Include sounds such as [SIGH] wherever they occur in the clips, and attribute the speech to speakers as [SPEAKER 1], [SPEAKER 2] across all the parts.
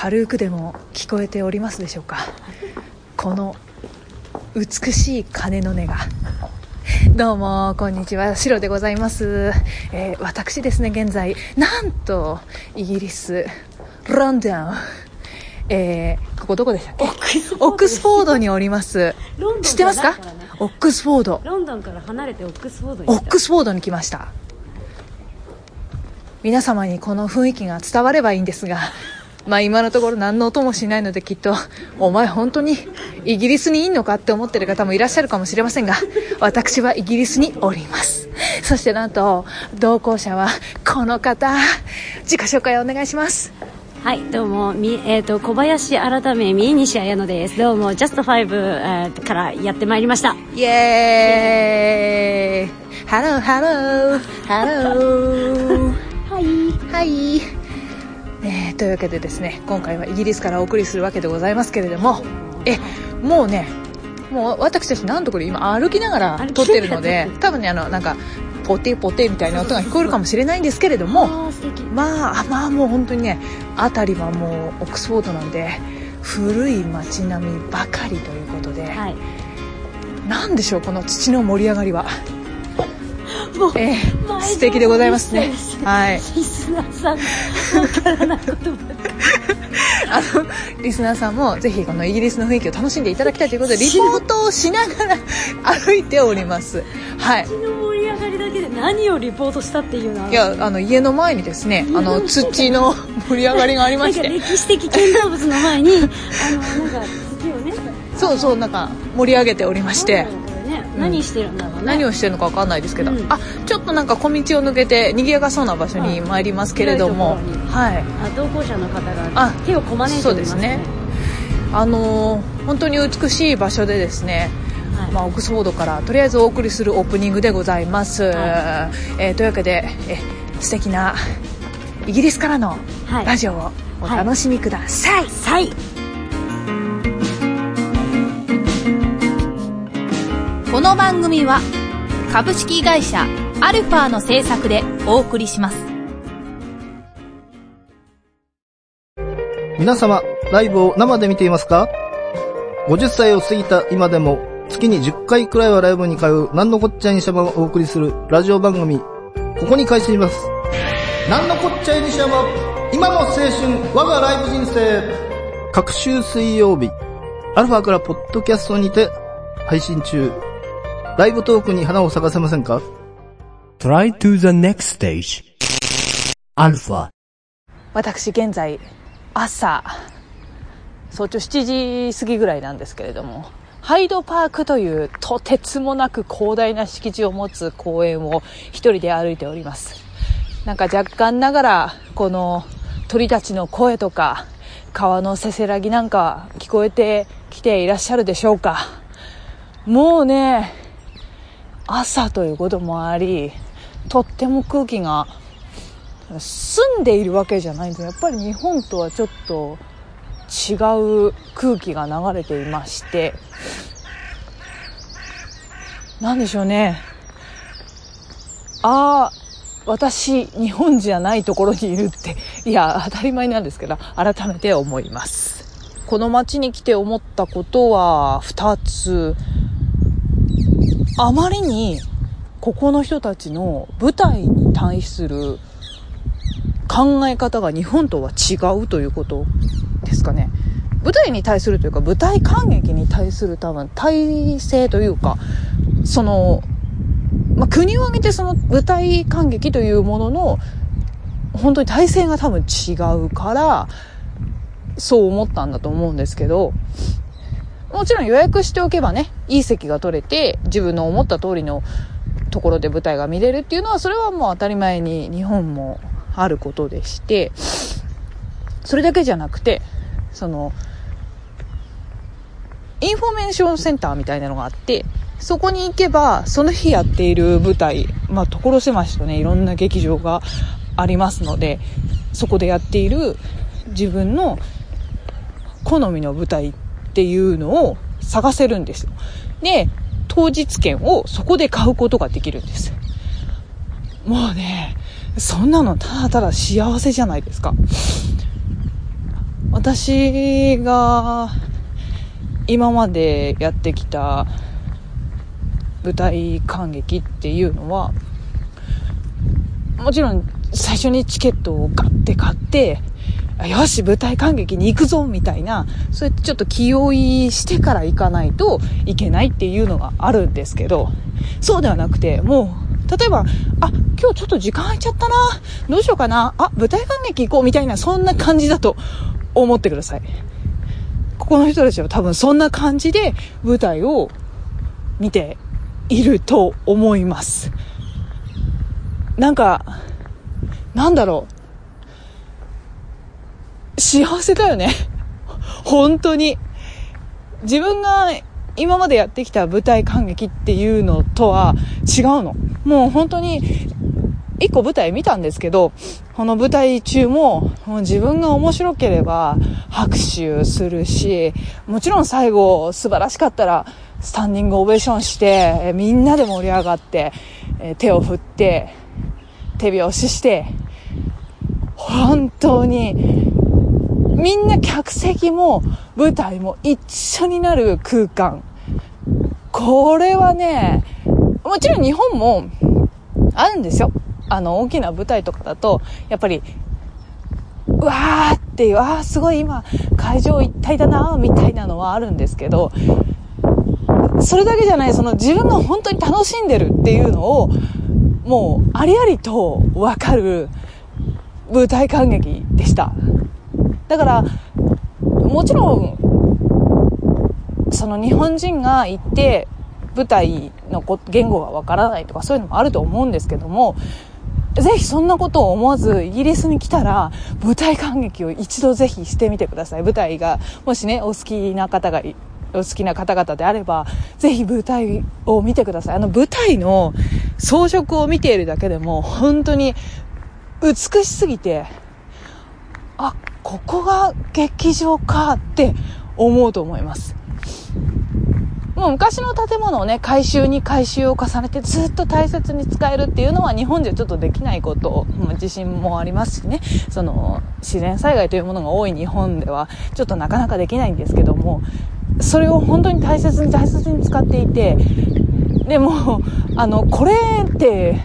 [SPEAKER 1] 軽くでも聞こえておりますでしょうか。この美しい鐘の音が。どうもこんにちは。シロでございます、えー私ですね現在なんとイギリスロンドン。えーここどこでしたっけ？オックスフォードにおります。
[SPEAKER 2] ロンドン
[SPEAKER 1] 知ってますか？オックスフォード。
[SPEAKER 2] ロンドンから離れてオックスフォードに。
[SPEAKER 1] オックスフォードに来ました。皆様にこの雰囲気が伝わればいいんですがまあ今のところ何の音もしないのできっとお前本当にイギリスにいんのかって思ってる方もいらっしゃるかもしれませんが私はイギリスにおります。そしてなんと同行者はこの方。自己紹介お願いします。
[SPEAKER 2] はいどうもみ、えー、と小林改め三重西彩乃です。どうも Just5、えーからやってまいりました。
[SPEAKER 1] イエーイ。ハローハロー。ハロー。
[SPEAKER 2] はい。
[SPEAKER 1] はい、えーというわけでですね今回はイギリスからお送りするわけでございますけれどもえもうねもう私たちなんとこれ今歩きながら撮ってるので多分ねあのなんかポテポテみたいな音が聞こえるかもしれないんですけれどもまあまあもう本当にね辺りはもうオックスフォードなんで古い街並みばかりということで、
[SPEAKER 2] はい。
[SPEAKER 1] なんでしょうこの土の盛り上がりは、
[SPEAKER 2] もう
[SPEAKER 1] えー
[SPEAKER 2] 前
[SPEAKER 1] 素敵でございますね。はい。
[SPEAKER 2] リスナーさん [LAUGHS]
[SPEAKER 1] あのリスナーさんもぜひこのイギリスの雰囲気を楽しんでいただきたいということでリポートをしながら歩いております。はい。
[SPEAKER 2] りの盛り上がりだけで何をリポートしたっていうのは。い
[SPEAKER 1] やあの家の前にですねあの土の [LAUGHS] 盛り上がりがありまして。
[SPEAKER 2] 歴史的建造物の前にあのなんか月をね。
[SPEAKER 1] そうそうなんか盛り上げておりまして
[SPEAKER 2] 何してるんだろうね。
[SPEAKER 1] 何をしてるのか分かんないですけど、
[SPEAKER 2] うん。
[SPEAKER 1] あちょっとなんか小道を抜けて賑やかそうな場所に参りますけれども、
[SPEAKER 2] 広いところに
[SPEAKER 1] はい。
[SPEAKER 2] あ同行者の方
[SPEAKER 1] あ
[SPEAKER 2] が手をこまねいて
[SPEAKER 1] そ
[SPEAKER 2] おります
[SPEAKER 1] うですね。あのー本当に美しい場所でですね
[SPEAKER 2] はい。
[SPEAKER 1] まあ、オックスフォードからとりあえずお送りするオープニングでございます、
[SPEAKER 2] は
[SPEAKER 1] えーというわけでえ素敵なイギリスからの
[SPEAKER 2] はい。
[SPEAKER 1] ラジオをお楽しみください、
[SPEAKER 2] さい
[SPEAKER 3] この番組は株式会社アルファの制作でお送りします。
[SPEAKER 4] 皆様、ライブを生で見ていますか ?50 歳を過ぎた今でも、月に10回くらいはライブに通う、なんのこっちゃいにしゃばをお送りするラジオ番組、ここに開始します。なんのこっちゃいにしゃば、今の青春、我がライブ人生。各週水曜日、アルファからポッドキャストにて配信中。ライブトークに花を咲かせませんか
[SPEAKER 5] ？Try to the next stage. Alpha.
[SPEAKER 1] 私現在朝早朝7時過ぎぐらいなんですけれどもハイドパークというとてつもなく広大な敷地を持つ公園を一人で歩いておりますなんか若干ながらこの鳥たちの声とか川のせせらぎなんか聞こえてきていらっしゃるでしょうかもうね朝ということもありとっても空気が住んでいるわけじゃないんです。やっぱり日本とはちょっと違う空気が流れていまして。なんでしょうね。ああ私日本じゃないところにいるって。いや当たり前なんですけど改めて思います。この街に来て思ったことは2つ。あまりにここの人たちの舞台に対する考え方が日本とは違うということですかね。舞台に対するというか、舞台観劇に対する多分体制というか、その、まあ、国を挙げてその舞台観劇というものの、本当に体制が多分違うから、そう思ったんだと思うんですけど、もちろん予約しておけばね、いい席が取れて、自分の思った通りのところで舞台が見れるっていうのは、それはもう当たり前に日本もあることでして、それだけじゃなくて、その、インフォメーションセンターみたいなのがあって、そこに行けば、その日やっている舞台、まあ、所狭しとね、いろんな劇場がありますので、そこでやっている自分の好みの舞台っていうのを探せるんですよ。で、当日券をそこで買うことができるんです。もうね、そんなのただただ幸せじゃないですか。私が今までやってきた舞台観劇っていうのはもちろん最初にチケットをガッて買ってよし舞台観劇に行くぞみたいなそうやってちょっと気負いしてから行かないといけないっていうのがあるんですけどそうではなくてもう例えばあ今日ちょっと時間空いちゃったなどうしようかなあ舞台観劇行こうみたいなそんな感じだと思ってください。ここの人たちは多分そんな感じで舞台を見ていると思います。なんかなんだろう。幸せだよね。本当に。自分が今までやってきた舞台観劇っていうのとは違うの。もう本当に一個舞台見たんですけど、この舞台中も、もう自分が面白ければ拍手するし、もちろん最後素晴らしかったら、スタンディングオベーションして、みんなで盛り上がって、手を振って、手拍子して、本当に、みんな客席も舞台も一緒になる空間。これはね、もちろん日本もあるんですよ。あの、大きな舞台とかだと、やっぱり、うわーっていう、あーすごい今、会場一体だなーみたいなのはあるんですけど、それだけじゃない、その自分が本当に楽しんでるっていうのを、もう、ありありとわかる舞台観劇でした。だから、もちろん、その日本人が行って、舞台の言語がわからないとかそういうのもあると思うんですけども、ぜひそんなことを思わずイギリスに来たら舞台観劇を一度ぜひしてみてください。舞台がもしね、お好きな方がお好きな方々であれば、ぜひ舞台を見てください。あの舞台の装飾を見ているだけでも本当に美しすぎて、あ、ここが劇場かって思うと思います。もう昔の建物をね、改修に改修を重ねてずっと大切に使えるっていうのは日本じゃちょっとできないこと、自信もありますしね、その自然災害というものが多い日本ではちょっとなかなかできないんですけども、それを本当に大切に大切に使っていて、でも、あの、これって、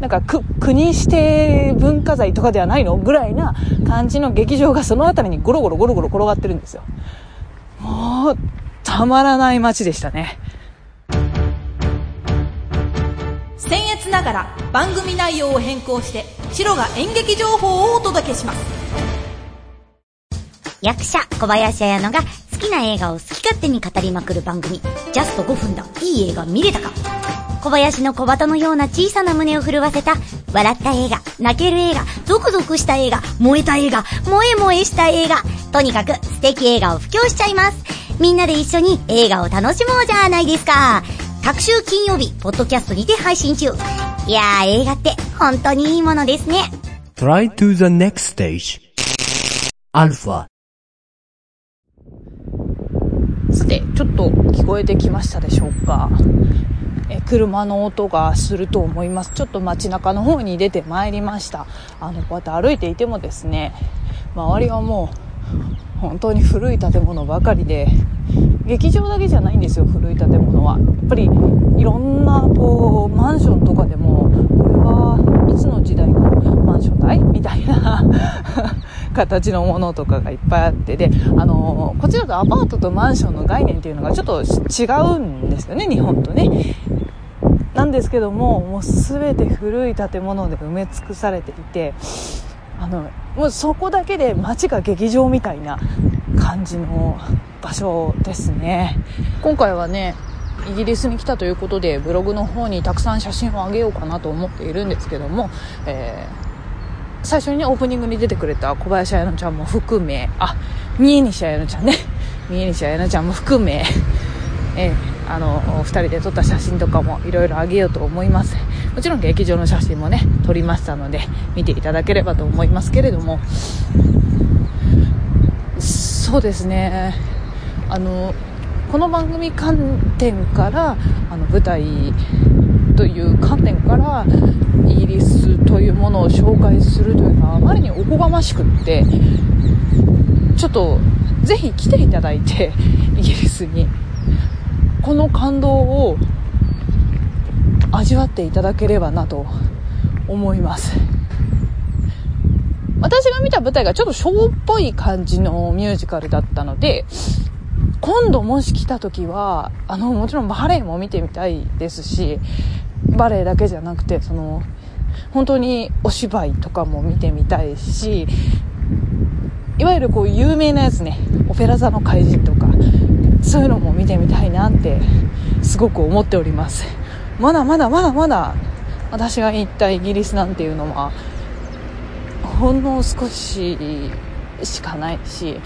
[SPEAKER 1] なんか国指定文化財とかではないの？ぐらいな感じの劇場がその辺りにゴロゴロゴロゴロ転がってるんですよ。もう、たまらない街でしたね。
[SPEAKER 3] 僭越ながら番組内容を変更して白が演劇情報をお届けします
[SPEAKER 6] 役者小林彩乃が好きな映画を好き勝手に語りまくる番組ジャスト5分だいい映画見れたか？小林の小鳩のような小さな胸を震わせた笑った映画泣ける映画ゾクゾクした映画燃えた映画萌え萌えした映画とにかく素敵映画を布教しちゃいますみんなで一緒に映画を楽しもうじゃないですか。各週金曜日、ポッドキャストにて配信中。いやー、映画って本当にいいものですね。
[SPEAKER 5] Try to the next stage. アルファ。
[SPEAKER 1] さて、ちょっと聞こえてきましたでしょうか？え車の音がすると思います。ちょっと街中の方に出てまいりました。あの、こうやって歩いていてもですね、周りはもう本当に古い建物ばかりで劇場だけじゃないんですよ古い建物はやっぱりいろんなこうマンションとかでもこれはいつの時代のマンション代みたいな [LAUGHS] 形のものとかがいっぱいあってであのこちらとアパートとマンションの概念っていうのがちょっと違うんですよね日本とねなんですけどももう全て古い建物で埋め尽くされていてあのもうそこだけで街が劇場みたいな感じの場所ですね。今回はねイギリスに来たということでブログの方にたくさん写真をあげようかなと思っているんですけども、えー、最初に、ね、オープニングに出てくれた小林彩乃ちゃんも含めあ三重西彩乃ちゃんね。三重西彩乃ちゃんも含め、えーあの2人で撮った写真とかもいろいろあげようと思います。もちろん劇場の写真もね撮りましたので見ていただければと思いますけれども。そうですね。あのこの番組観点からあの舞台という観点からイギリスというものを紹介するというのはあまりにおこがましくってちょっとぜひ来ていただいてイギリスに。この感動を味わっていただければなと思います。私が見た舞台がちょっとショーっぽい感じのミュージカルだったので今度もし来た時はあのもちろんバレエも見てみたいですしバレエだけじゃなくてその本当にお芝居とかも見てみたいしいわゆるこう有名なやつね。オペラ座の怪人とかそういうのも見てみたいなってすごく思っております。まだまだまだまだ私が行ったイギリスなんていうのはほんの少ししかないし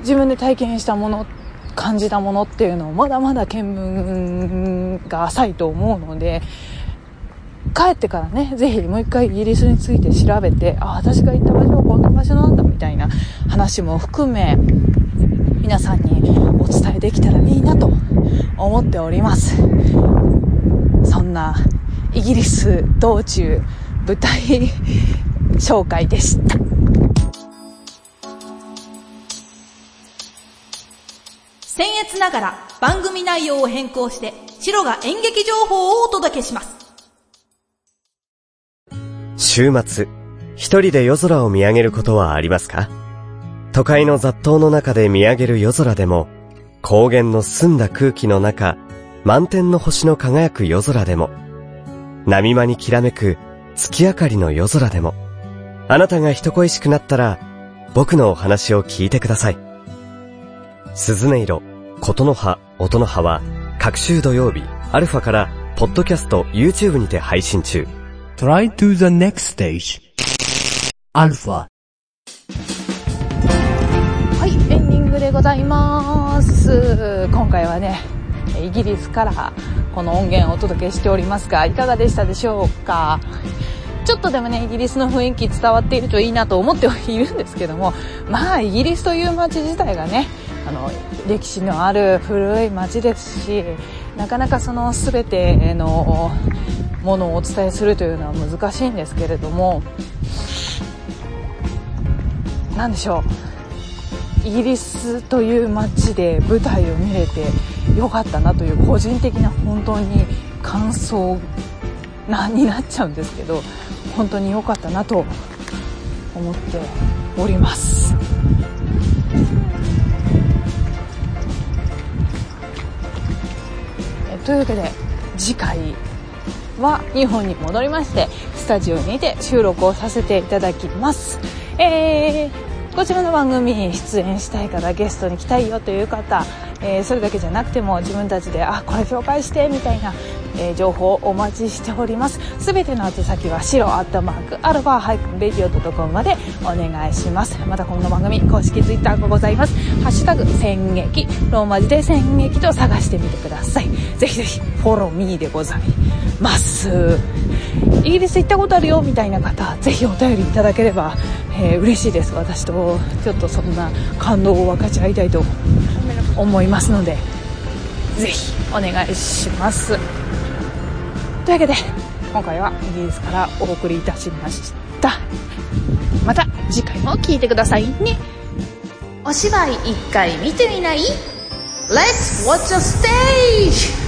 [SPEAKER 1] 自分で体験したもの感じたものっていうのをまだまだ見聞が浅いと思うので帰ってからねぜひもう一回イギリスについて調べてあ私が行った場所はこんな場所なんだみたいな話も含め皆さんにお伝えできたらいいなと思っております。そんなイギリス道中舞台紹介でした。
[SPEAKER 3] 僭越ながら番組内容を変更して白が演劇情報をお届けします。
[SPEAKER 7] 週末、一人で夜空を見上げることはありますか？都会の雑踏の中で見上げる夜空でも、高原の澄んだ空気の中、満天の星の輝く夜空でも、波間にきらめく月明かりの夜空でも、あなたが人恋しくなったら、僕のお話を聞いてください。鈴音色、琴の葉、音の葉は、各週土曜日、アルファから、ポッドキャスト、YouTube にて配信中。
[SPEAKER 5] Try to the next stage. Alpha.
[SPEAKER 1] ございます。今回はね、イギリスからこの音源をお届けしておりますが、いかがでしたでしょうか？ちょっとでもね、イギリスの雰囲気伝わっているといいなと思ってはいるんですけども、まあ、イギリスという街自体がね、あの、歴史のある古い街ですし、なかなかその全てのものをお伝えするというのは難しいんですけれども、なんでしょう？イギリスという街で舞台を見れてよかったなという個人的な本当に感想なになっちゃうんですけど本当に良かったなと思っております。というわけで次回は日本に戻りましてスタジオにて収録をさせていただきます。えーこちらの番組に出演したい方ゲストに来たいよという方、えーそれだけじゃなくても自分たちであこれ紹介してみたいな、えー情報をお待ちしております。すべての宛先はしろアットマークアルファハイフンレディオドットコムまでお願いします。またこの番組公式ツイッターがございます。ハッシュタグ僭劇。ローマ字で僭劇と探してみてください。ぜひぜひフォローミーでございます。ます。イギリス行ったことあるよみたいな方ぜひお便りいただければ、えー嬉しいです。私とちょっとそんな感動を分かち合いたいと思いますのでぜひお願いします。というわけで今回はイギリスからお送りいたしました。また次回も聞いてくださいね。
[SPEAKER 3] お芝居一回見てみない ?Let's watch a stage!